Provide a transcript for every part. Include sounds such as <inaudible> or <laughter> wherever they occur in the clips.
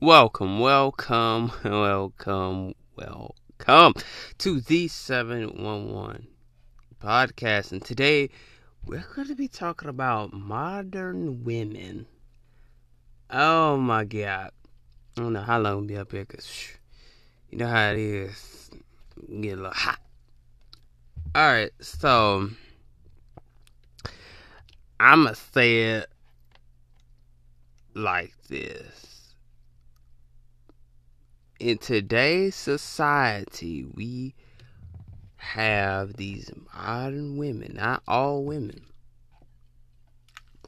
Welcome, welcome, <laughs> welcome, welcome to the 711 podcast. And today we're going to be talking about modern women. Oh my God. I don't know how long we'll be up here because you know how it is. Get a little hot. Alright, so I'ma say it like this. In today's society, we have these modern women, not all women.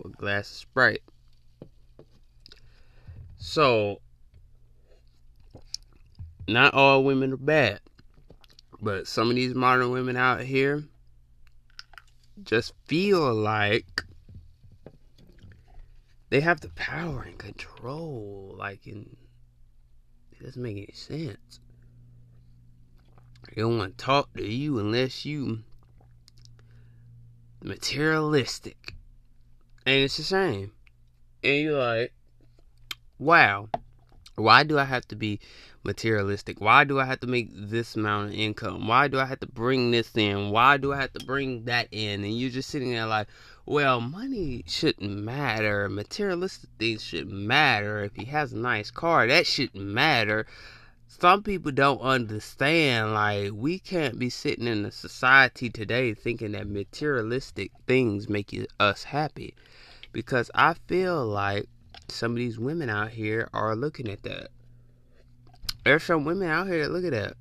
A glass of Sprite. So, not all women are bad. But some of these modern women out here just feel like they have the power and control. Like, in, doesn't make any sense. They don't want to talk to you unless you materialistic. And it's the same. And you're like, wow, why do I have to be materialistic? Why do I have to make this amount of income? Why do I have to bring this in? Why do I have to bring that in? And you're just sitting there like, well, money shouldn't matter. Materialistic things shouldn't matter. If he has a nice car, that shouldn't matter. Some people don't understand, like, we can't be sitting in a society today thinking that materialistic things make you, us happy. Because I feel like some of these women out here are looking at that. There's some women out here that look at that.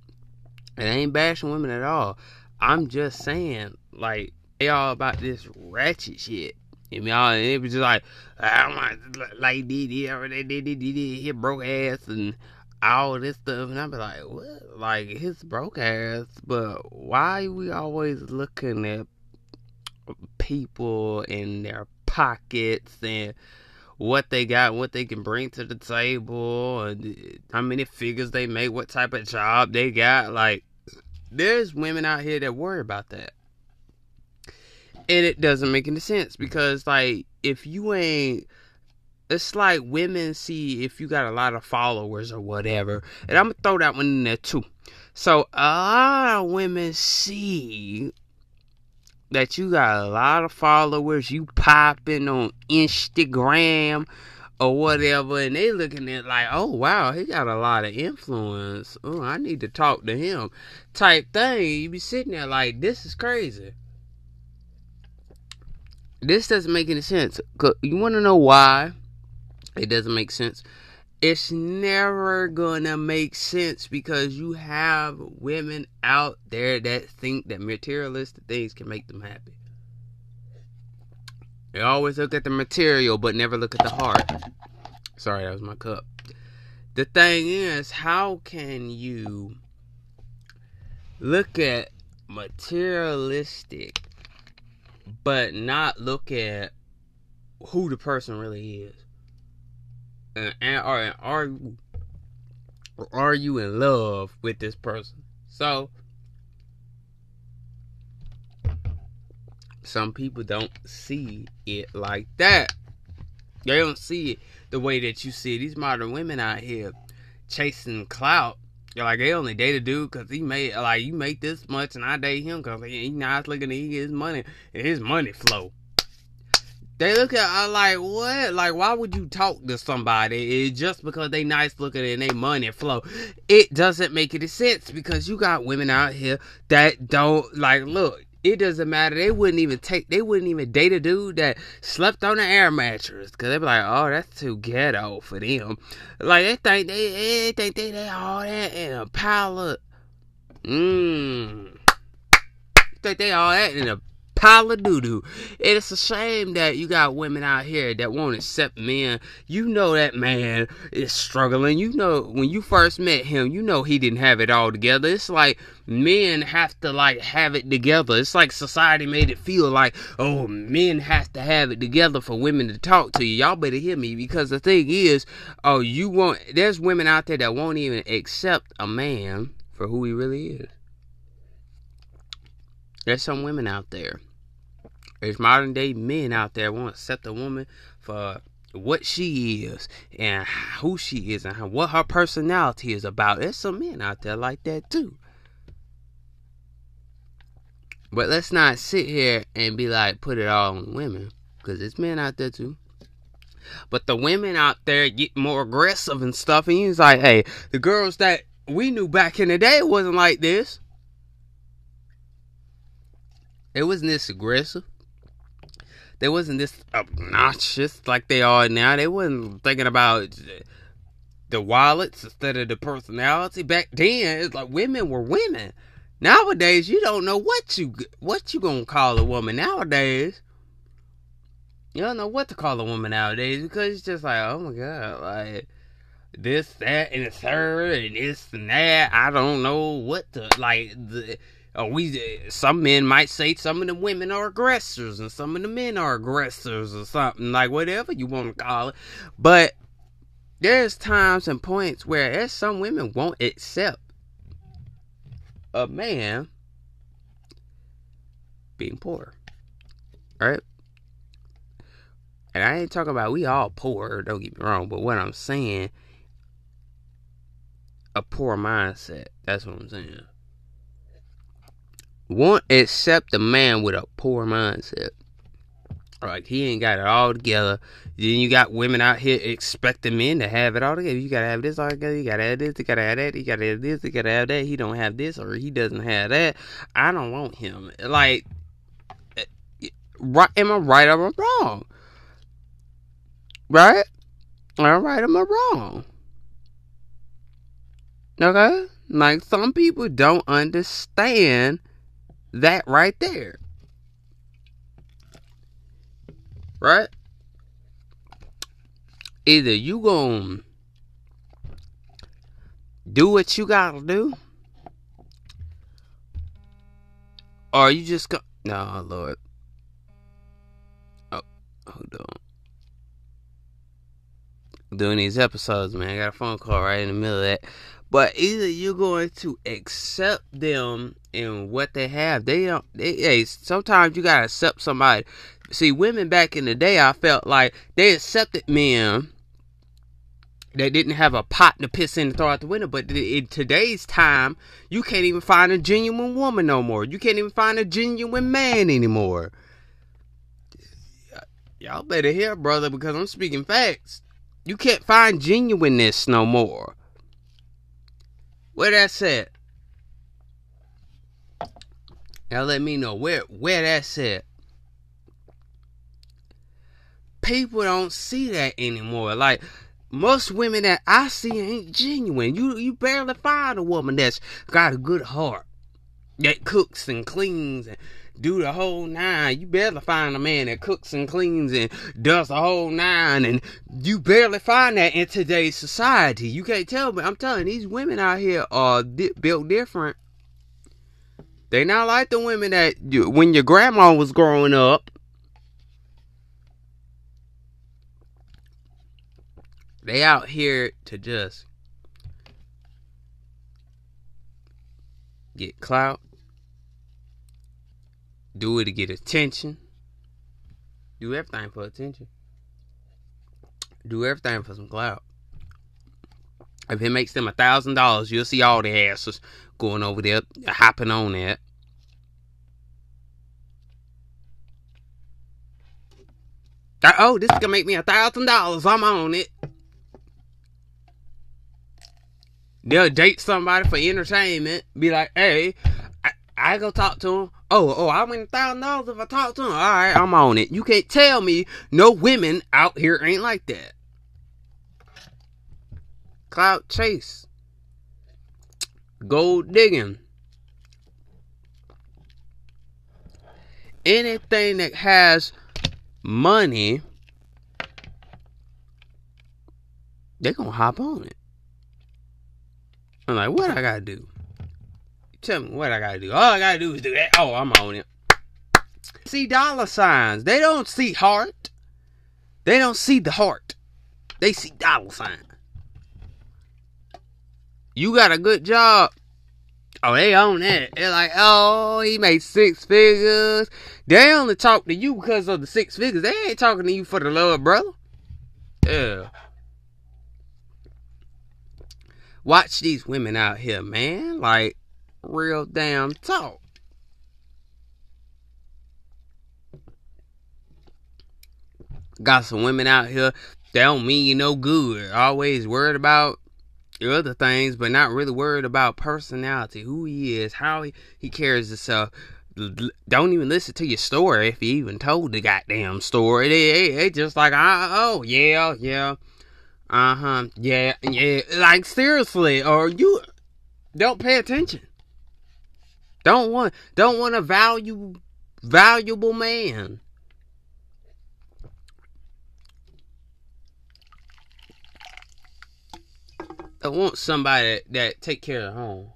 And ain't bashing women at all. I'm just saying, like, they all about this ratchet shit. And y'all, and it was just like, I don't want like did his broke ass and all this stuff, and I'd be like, what? Like his broke ass, but why we always looking at people in their pockets and what they got, what they can bring to the table, and how many figures they make, what type of job they got. Like, there's women out here that worry about that. And it doesn't make any sense because, like, if you ain't, it's like women see if you got a lot of followers or whatever. And I'm gonna throw that one in there too. So, a lot of women see that you got a lot of followers, you popping on Instagram or whatever, and they looking at like, oh wow, he got a lot of influence. Oh, I need to talk to him, type thing. You be sitting there like, this is crazy. This doesn't make any sense. You want to know why it doesn't make sense? It's never gonna make sense because you have women out there that think that materialistic things can make them happy. They always look at the material but never look at the heart. Sorry, that was my cup. The thing is, how can you look at materialistic but not look at who the person really is? And, and are are are you in love with this person? So some people don't see it like that. They don't see it the way that you see it. These modern women out here chasing clout. Like they only date a dude because he made like you make this much and I date him because he nice looking. And he his money and his money flow. They look at I like what? Like why would you talk to somebody it, just because they nice looking and they money flow? It doesn't make any sense because you got women out here that don't like look. It doesn't matter. They wouldn't even take. They wouldn't even date a dude that slept on an air mattress because they'd be like, "Oh, that's too ghetto for them." Like they think they, they think they, they all that in a pile of, mmm. Think they all that in a pile of doo doo. It's a shame that you got women out here that won't accept men. You know that man is struggling. You know when you first met him, you know he didn't have it all together. It's like men have to like have it together. It's like society made it feel like, oh, men have to have it together for women to talk to you. Y'all better hear me because the thing is, oh, you won't. There's women out there that won't even accept a man for who he really is. There's some women out there there's modern day men out there won't accept a woman for what she is and who she is and what her personality is about. There's some men out there like that too. But let's not sit here and be like, put it all on women. Because it's men out there too. But the women out there get more aggressive and stuff. And he's like, hey, the girls that we knew back in the day wasn't like this. It wasn't this aggressive. They wasn't this obnoxious like they are now. They wasn't thinking about the wallets instead of the personality. Back then, it's like women were women. Nowadays, you don't know what you what you gonna call a woman nowadays. You don't know what to call a woman nowadays because it's just like, oh my god, like this, that, and the third, and this and that. I don't know what to like. The, uh, we some men might say some of the women are aggressors and some of the men are aggressors or something like whatever you want to call it. But there's times and points where some women won't accept a man being poor, right? And I ain't talking about we all poor, don't get me wrong, but what I'm saying, a poor mindset. That's what I'm saying. Won't accept a man with a poor mindset. Like he ain't got it all together. Then you got women out here expecting men to have it all together. You gotta have this all together. You gotta have this. You gotta have that. You gotta have this. You gotta have that. He don't have this or he doesn't have that. I don't want him. Like, right? Am I right or am I wrong? Right? Am I right or am I wrong? Okay? Like some people don't understand that right there. Right? Either you gonna do what you gotta do, or you just go. No, Lord. Oh, hold on. Doing these episodes, man. I got a phone call right in the middle of that. But either you're going to accept them and what they have. They don't. They, hey, sometimes you gotta accept somebody. See, women back in the day, I felt like they accepted men that didn't have a pot to piss in and throw out the window. But in today's time, you can't even find a genuine woman no more. You can't even find a genuine man anymore. Y'all better hear, brother, because I'm speaking facts. You can't find genuineness no more. Where that's at? Now let me know where where that's at. People don't see that anymore. Like most women that I see ain't genuine. You you barely find a woman that's got a good heart. That cooks and cleans and do the whole nine. You barely find a man that cooks and cleans and does the whole nine, and you barely find that in today's society. You can't tell me. I'm telling these women out here are di- built different. They not like the women that you, when your grandma was growing up. They out here to just get clout, do it to get attention, do everything for attention, do everything for some clout. If it makes them a thousand dollars, you'll see all the asses going over there, hopping on that. Oh, this is gonna make me a thousand dollars. I'm on it. They'll date somebody for entertainment. Be like, hey, I, I go talk to him. Oh, oh, I win a thousand dollars if I talk to him. All right, I'm on it. You can't tell me no women out here ain't like that. Clout chase, gold digging, anything that has money, they gonna hop on it. I'm like, what I gotta do? Tell me what I gotta do. All I gotta do is do that. Oh, I'm on it. See dollar signs. They don't see heart. They don't see the heart. They see dollar signs. You got a good job. Oh, they own that. They're like, oh, he made six figures. They only talk to you because of the six figures. They ain't talking to you for the love, brother. Yeah. Watch these women out here, man. Like, real damn talk. Got some women out here that don't mean you no good. Always worried about other things, but not really worried about personality, who he is, how he, he carries himself. Don't even listen to your story if you even told the goddamn story. They, they, they just like, oh, yeah, yeah, uh huh, yeah, yeah. Like, seriously, or you don't pay attention. Don't want, don't want a value, valuable man. I want somebody that, take care of the home.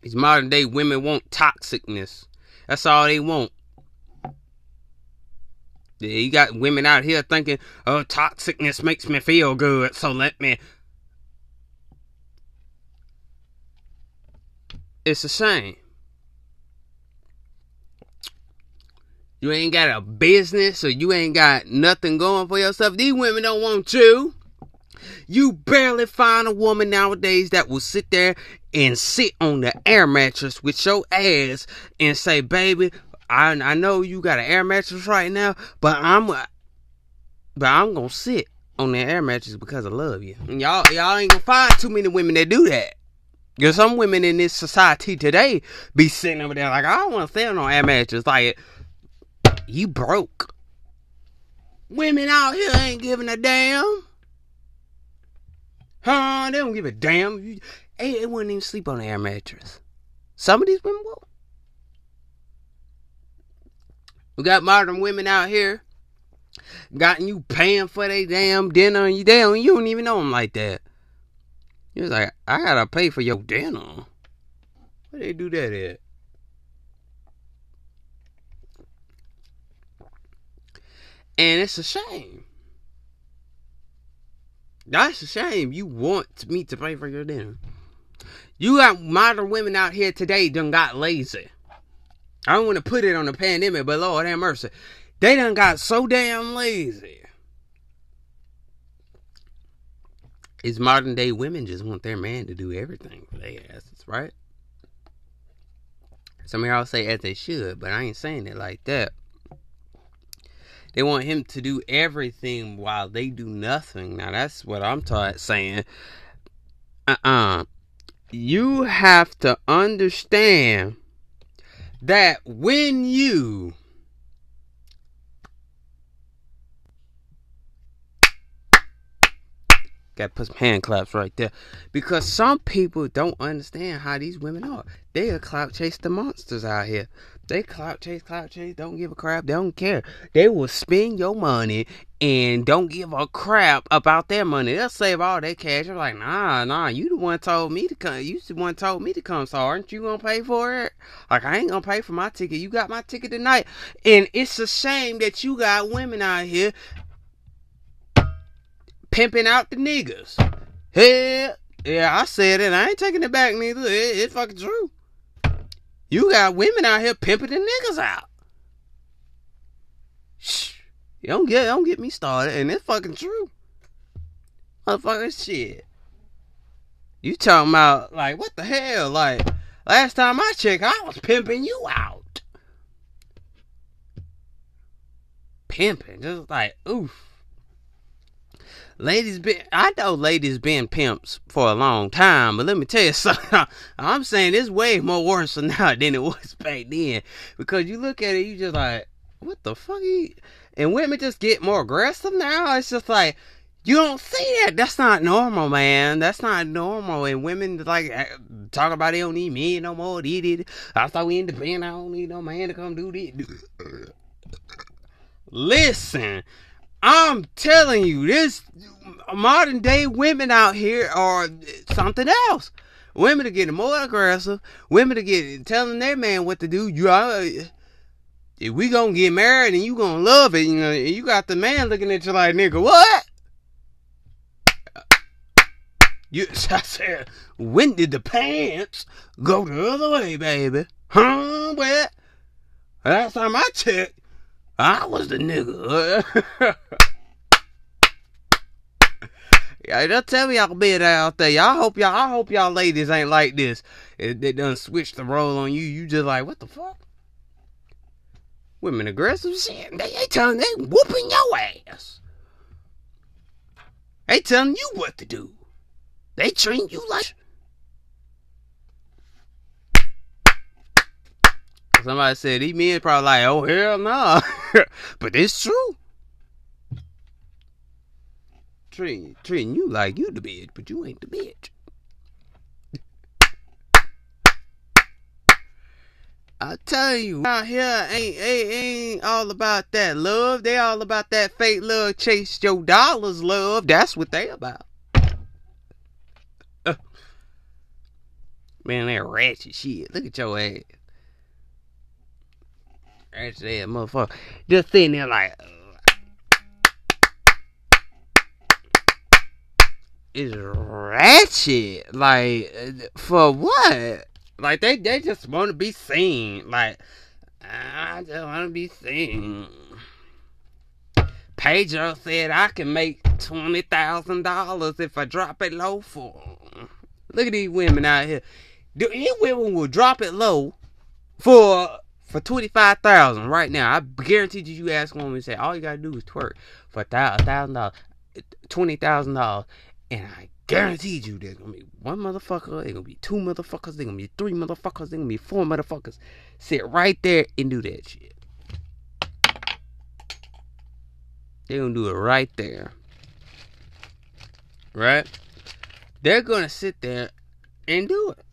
These modern day women want toxicness. That's all they want. You got women out here thinking, oh, toxicness makes me feel good, so let me. It's a shame. You ain't got a business or you ain't got nothing going for yourself. These women don't want you. You barely find a woman nowadays that will sit there and sit on the air mattress with your ass and say, "Baby, I I know you got an air mattress right now, but I'm uh, but I'm gonna sit on the air mattress because I love you." And y'all y'all ain't gonna find too many women that do that. Cause some women in this society today be sitting over there like, I don't want to sit on no air mattress. Like, you broke. Women out here ain't giving a damn. Huh? They don't give a damn. Hey, they wouldn't even sleep on the air mattress. Some of these women will. We got modern women out here. Got you paying for their damn dinner and you damn you don't even know them like that. You was like, I gotta pay for your dinner. Where they do that at? And it's a shame. That's a shame. You want me to pay for your dinner. You got modern women out here today done got lazy. I don't want to put it on the pandemic, but Lord have mercy. They done got so damn lazy. It's modern day women just want their man to do everything for their asses, right? Some of y'all say as they should, but I ain't saying it like that. They want him to do everything while they do nothing. Now that's what I'm taught saying. Uh-uh. You have to understand that when you got to put some hand claps right there because some people don't understand how these women are. They are clout chase the monsters out here. They clout chase, clout chase, don't give a crap, they don't care. They will spend your money and don't give a crap about their money. They'll save all their cash. They're like, nah, nah, you the one told me to come. You the one told me to come, so aren't you gonna pay for it? Like I ain't gonna pay for my ticket. You got my ticket tonight. And it's a shame that you got women out here pimping out the niggas. Hell, yeah, I said it. I ain't taking it back neither. It, it's fucking true. You got women out here pimping the niggas out. Shh. You don't get don't get me started, and it's fucking true. Motherfucking shit. You talking about like what the hell? Like last time I checked, I was pimping you out. Pimping, just like oof. Ladies been I know ladies been pimps for a long time, but let me tell you <laughs> something. I'm saying it's way more worse <laughs> now than it was back then. Because you look at it, you just like, what the fuck? And women just get more aggressive now. It's just like you don't see that. That's not normal, man. That's not normal. And women like eh, talk about they don't need men no more. They did. I thought we independent. I don't need no man to come do this. Listen, I'm telling you, this modern day women out here are something else. Women are getting more aggressive. Women are getting telling their man what to do. You are, if we gonna get married and you gonna love it, you know, you got the man looking at you like nigga, what? You, <laughs> I said, when did the pants go the other way, baby? Huh? Well, last time I checked, I was the nigga. Yeah, <laughs> don't tell me y'all been out there. Y'all hope y'all. I hope y'all ladies ain't like this. It, they done switched the role on you. You just like what the fuck? Women aggressive shit. They ain't telling. They whooping your ass. They telling you what to do. They treat you like. Somebody said these men probably like, oh hell no, nah. <laughs> but it's true. Treating, treating you like you the bitch, but you ain't the bitch. I tell you, out here ain't, ain't ain't all about that love. They all about that fake love, chase your dollars love. That's what they about. Uh. <laughs> Man, that ratchet shit. Look at your ass. Ass motherfucker. Just sitting there like. Uh, is ratchet. Like, for what? Like, they, they just want to be seen. Like, I just want to be seen. Pedro said I can make $20,000 if I drop it low for. Look at these women out here. These women will drop it low for for twenty five thousand right now. I guarantee you, you ask a woman and say all you gotta do is twerk for thousand dollars, twenty thousand dollars, and I guarantee you there's gonna be one motherfucker, there's gonna be two motherfuckers, there's gonna be three motherfuckers, there's gonna be four motherfuckers. Sit right there and do that shit. They're gonna do it right there. Right? They're gonna sit there and do it.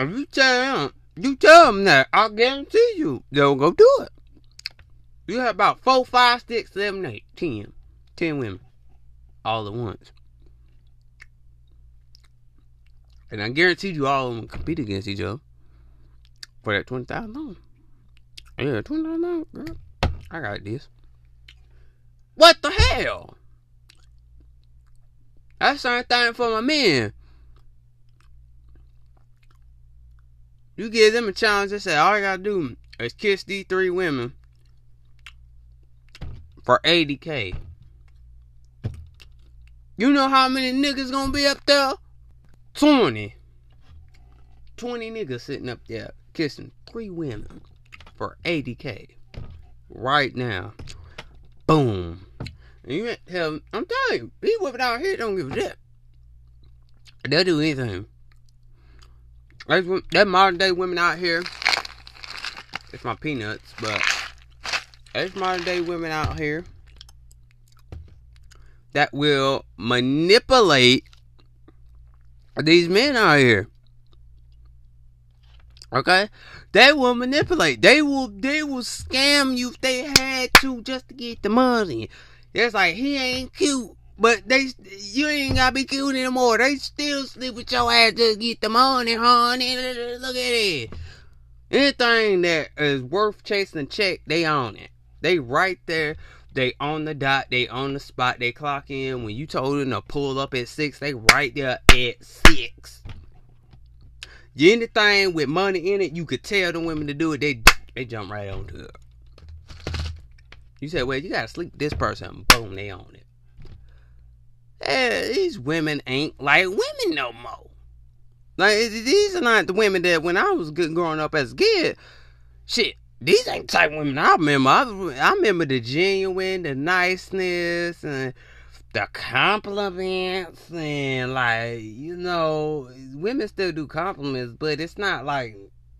If you tell them, you tell them that, I guarantee you they'll go do it. You have about four, five, six, seven, eight, ten. Ten women. All at once. And I guarantee you all of them compete against each other for that twenty thousand dollars. Yeah, twenty thousand dollars, girl. I got this. What the hell? That's the same thing for my men. You give them a challenge and say all you gotta do is kiss these three women for 80k. You know how many niggas gonna be up there? 20. 20 niggas sitting up there kissing three women for 80k. Right now. Boom. And you hell, I'm telling you, women out here don't give a shit. They'll do anything. That modern day women out here, it's my peanuts, but there's modern day women out here that will manipulate these men out here. Okay? They will manipulate. They will they will scam you if they had to just to get the money. It's like he ain't cute, but they you ain't gotta be cute anymore. They still sleep with your ass to get the money, honey. Look at it. Anything that is worth chasing check, they own it. They right there. They on the dot. They on the spot. They clock in. When you told them to pull up at six, they right there at six. Anything with money in it, you could tell the women to do it. They they jump right onto it. You said, well, you gotta sleep this person. Boom, they on it. Hey, these women ain't like women no more. Like these are not the women that when I was growing up as a kid, shit, these ain't the type of women I remember. I, I remember the genuine, the niceness, and the compliments, and like you know, women still do compliments, but it's not like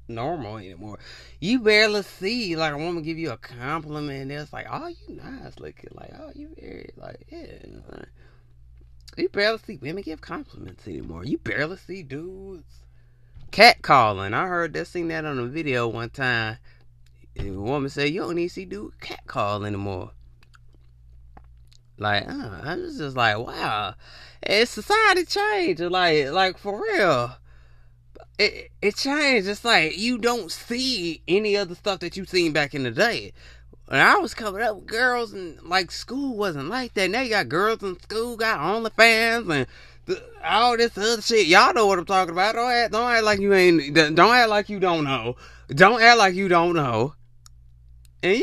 normal anymore. You barely see like a woman give you a compliment, and it's like, oh, you nice looking, like oh, you very like yeah. You barely see women give compliments anymore. You barely see dudes catcalling. I heard that seen that on a video one time a woman said, you don't need to see dude cat call anymore. Like, uh, I was just like, wow, it's society changed. Like, like for real, it it changed. It's like you don't see any other stuff that you seen back in the day. When I was coming up with girls and like school wasn't like that. Now you got girls in school got OnlyFans and all this other shit. Y'all know what I'm talking about. Don't act, don't act like you ain't. Don't act like you don't know. Don't act like you don't know. And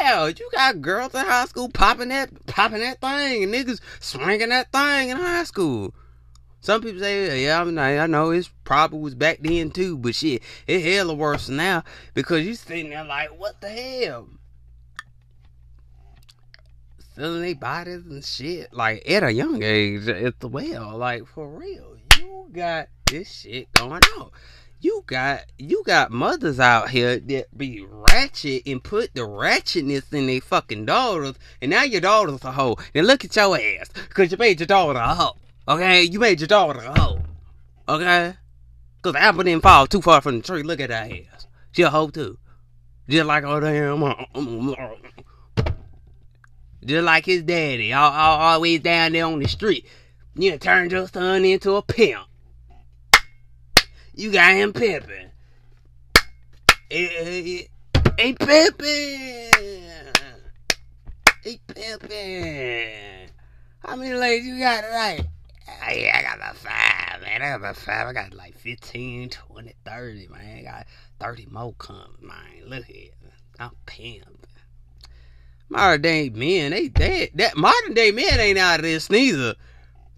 yeah, you got girls in high school popping that, popping that thing, and niggas swinging that thing in high school. Some people say, yeah, I, mean, I know it's probably was back then too, but shit, it hella worse now because you sitting there like, what the hell? Selling their bodies and shit, like at a young age as well, like for real. You got this shit going on. You got you got mothers out here that be ratchet and put the ratchetness in their fucking daughters, and now your daughter's a hoe. Then look at your ass, cause you made your daughter a hoe. Okay, you made your daughter a hoe. Okay, cause the apple didn't fall too far from the tree. Look at that ass. She a hoe too. Just like oh uh, damn. Uh, uh, Just like his daddy, all, all, always down there on the street. You turned your son into a pimp. You got him pimping. Hey, hey, pimping. He pimping. How many ladies you got tonight? Oh, yeah, I got about five, man. I got about five. I got like 15, 20, 30, man. I got 30 more coming, man. Look here. I'm pimping. Modern day men, they, they that modern day men ain't out of this neither.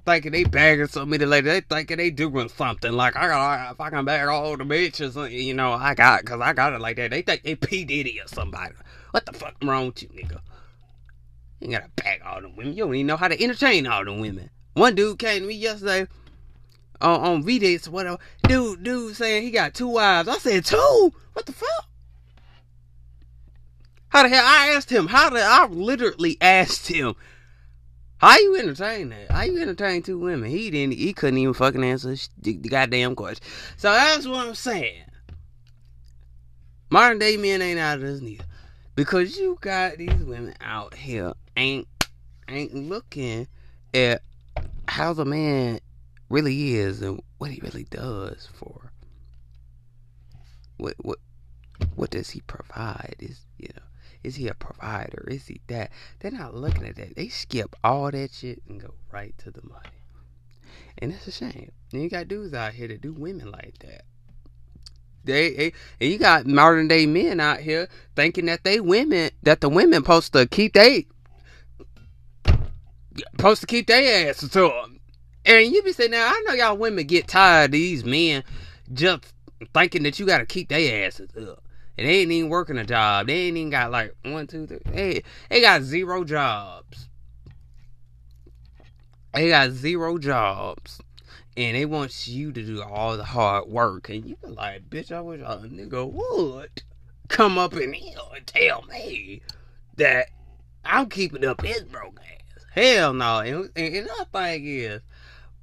Thinking they bagging so many ladies, they thinking they doing something. Like I got, if I can bag all the bitches, uh, you know, I got, cause I got it like that. They think they P Diddy or somebody. What the fuck wrong with you, nigga? You gotta bag all the women. You don't even know how to entertain all the women. One dude came to me yesterday on on V dates or whatever. Dude, dude saying he got two wives. I said two. What the fuck? How the hell? I asked him. How did I literally asked him? How you entertain that? How you entertain two women? He didn't. He couldn't even fucking answer the, the goddamn question. So that's what I'm saying. Modern day men ain't out of this neither, because you got these women out here ain't ain't looking at how the man really is and what he really does for. What what what does he provide? Is you know is he a provider? Is he that? They're not looking at that. They skip all that shit and go right to the money. And it's a shame. And you got dudes out here that do women like that. They, they and you got modern day men out here thinking that they women that the women supposed to keep they supposed to keep their asses to them. And you be saying now I know y'all women get tired of these men just thinking that you got to keep their asses up. And they ain't even working a job. They ain't even got like one, two, three. They, they got zero jobs. They got zero jobs. And they want you to do all the hard work. And you be like, bitch, I wish a nigga would come up in here and tell me that I'm keeping up his broke ass. Hell no. And, and another thing is,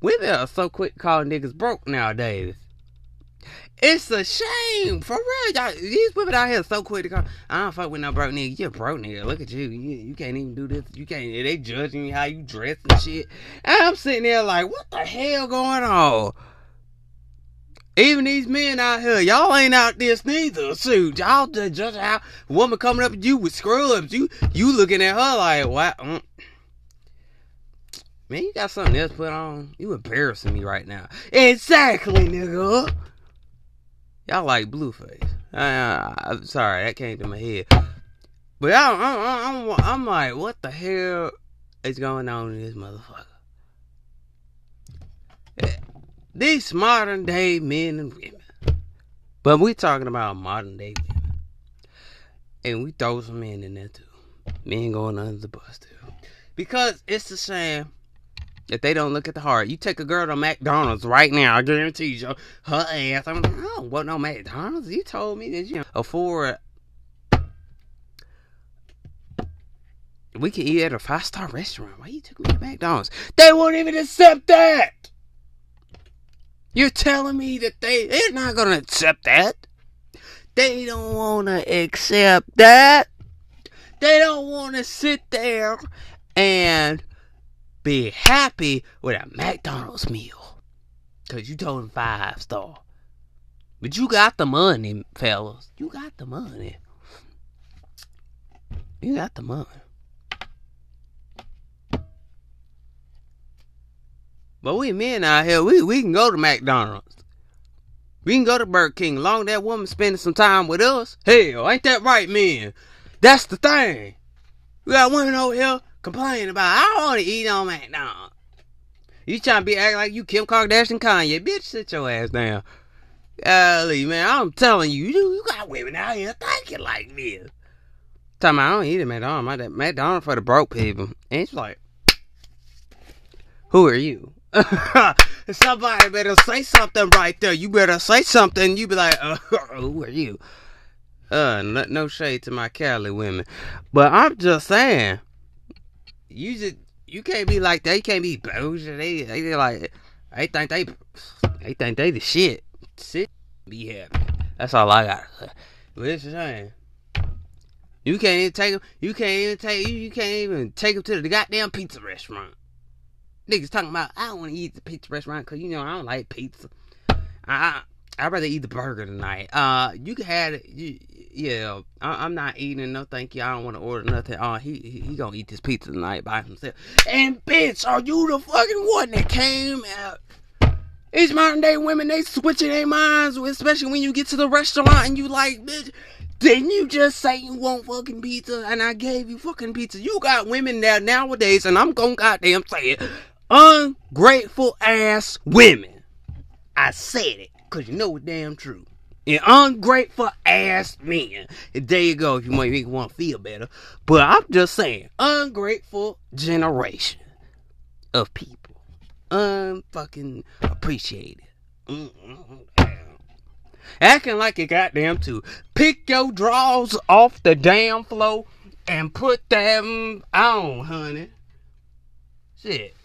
women are so quick calling niggas broke nowadays. It's a shame, for real. Y'all, these women out here so quick to call. I don't fuck with no broke nigga. You're broke nigga. Look at you. you. You can't even do this. You can't. They judging you how you dress and shit. And I'm sitting there like, what the hell going on? Even these men out here, y'all ain't out this neither. Shoot, y'all just judge how woman coming up to you with scrubs. You you looking at her like, what? Mm. Man, you got something else put on. You embarrassing me right now. Exactly, nigga. Y'all like Blueface. I, am sorry, that came to my head. But I, I, I'm, I'm like, what the hell is going on in this motherfucker? Eh, these modern day men and women. But we talking about modern day women. And we throw some men in there too. Men going under the bus too. Because it's the same if they don't look at the heart. You take a girl to McDonald's right now, I guarantee you, her ass. I'm like, oh, what no McDonald's? You told me that you afford. We can eat at a five star restaurant. Why you took me to McDonald's? They won't even accept that. You're telling me that they they're not gonna accept that. They don't wanna accept that. They don't wanna sit there and be happy with a McDonald's meal. Cause you told him five star. But you got the money, fellas. You got the money. You got the money. But we men out here, we, we can go to McDonald's. We can go to Burger King. Long that woman spending some time with us. Hell, ain't that right, men? That's the thing. We got women over here complaining about I don't want to eat on McDonald's. You trying to be acting like you Kim Kardashian Kanye. Bitch, sit your ass down. Golly, man, I'm telling you, you, you got women out here thinking like this. Tell me, I don't eat at McDonald's. My McDonald's for the broke people. And it's like, who are you? <laughs> Somebody better say something right there. You better say something. You be like, uh, <laughs> who are you? Uh, no, no shade to my Cali women, but I'm just saying, you just you can't be like that. You can't be bougie. They they like they think they they think they the shit. Sit, be happy. That's all I got. Listen, saying. You can't even take them. You can't even take. You, you can't even take them to the goddamn pizza restaurant. Niggas talking about I don't want to eat the pizza restaurant because you know I don't like pizza. I I'd rather eat the burger tonight. Uh, you can have. You, yeah, I, am not eating. No, thank you. I don't want to order nothing. Oh, he, he he gonna eat this pizza tonight by himself. And bitch, are you the fucking one that came out? These modern day women, they switching their minds, especially when you get to the restaurant and you like, bitch. Didn't you just say you want fucking pizza and I gave you fucking pizza? You got women there nowadays, and I'm gonna goddamn say it. Ungrateful ass women. I said it, cause you know it's damn true. And ungrateful ass men. And there you go if you want, you want to feel better. But I'm just saying, ungrateful generation of people. Unfucking appreciated. Mm-hmm. Acting like it goddamn to pick your drawers off the damn floor and put them on, honey. Shit.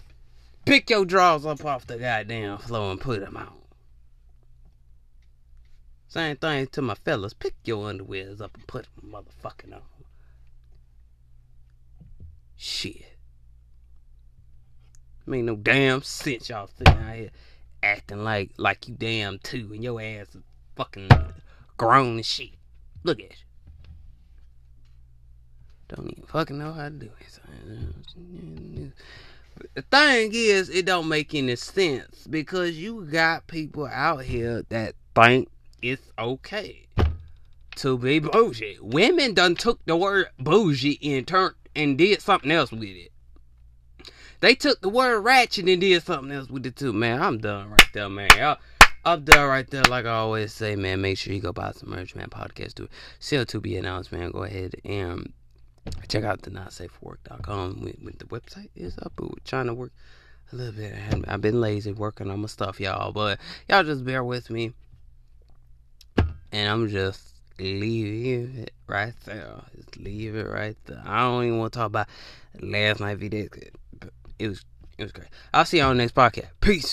Pick your drawers up off the goddamn floor and put them on. Same thing to my fellas. Pick your underwears up and put them motherfucking on. Shit. Ain't no damn sense y'all sitting out here acting like like you damn too and your ass is fucking grown and shit. Look at you. Don't even fucking know how to do it the thing is, it don't make any sense because you got people out here that think it's okay to be bougie. Women done took the word bougie and turned and did something else with it. They took the word ratchet and did something else with it too, man. I'm done right there, man. I, I'm done right there. Like I always say, man, make sure you go buy some merch, man. Podcast to CL2B announced, man. Go ahead and check out the notsafework.com with, with the website is up but we're trying to work a little bit i've been lazy working on my stuff y'all but y'all just bear with me and i'm just leave it right there. Just leave it right there. I don't even want to talk about last night video it was it was great. I'll see you on the next podcast. Peace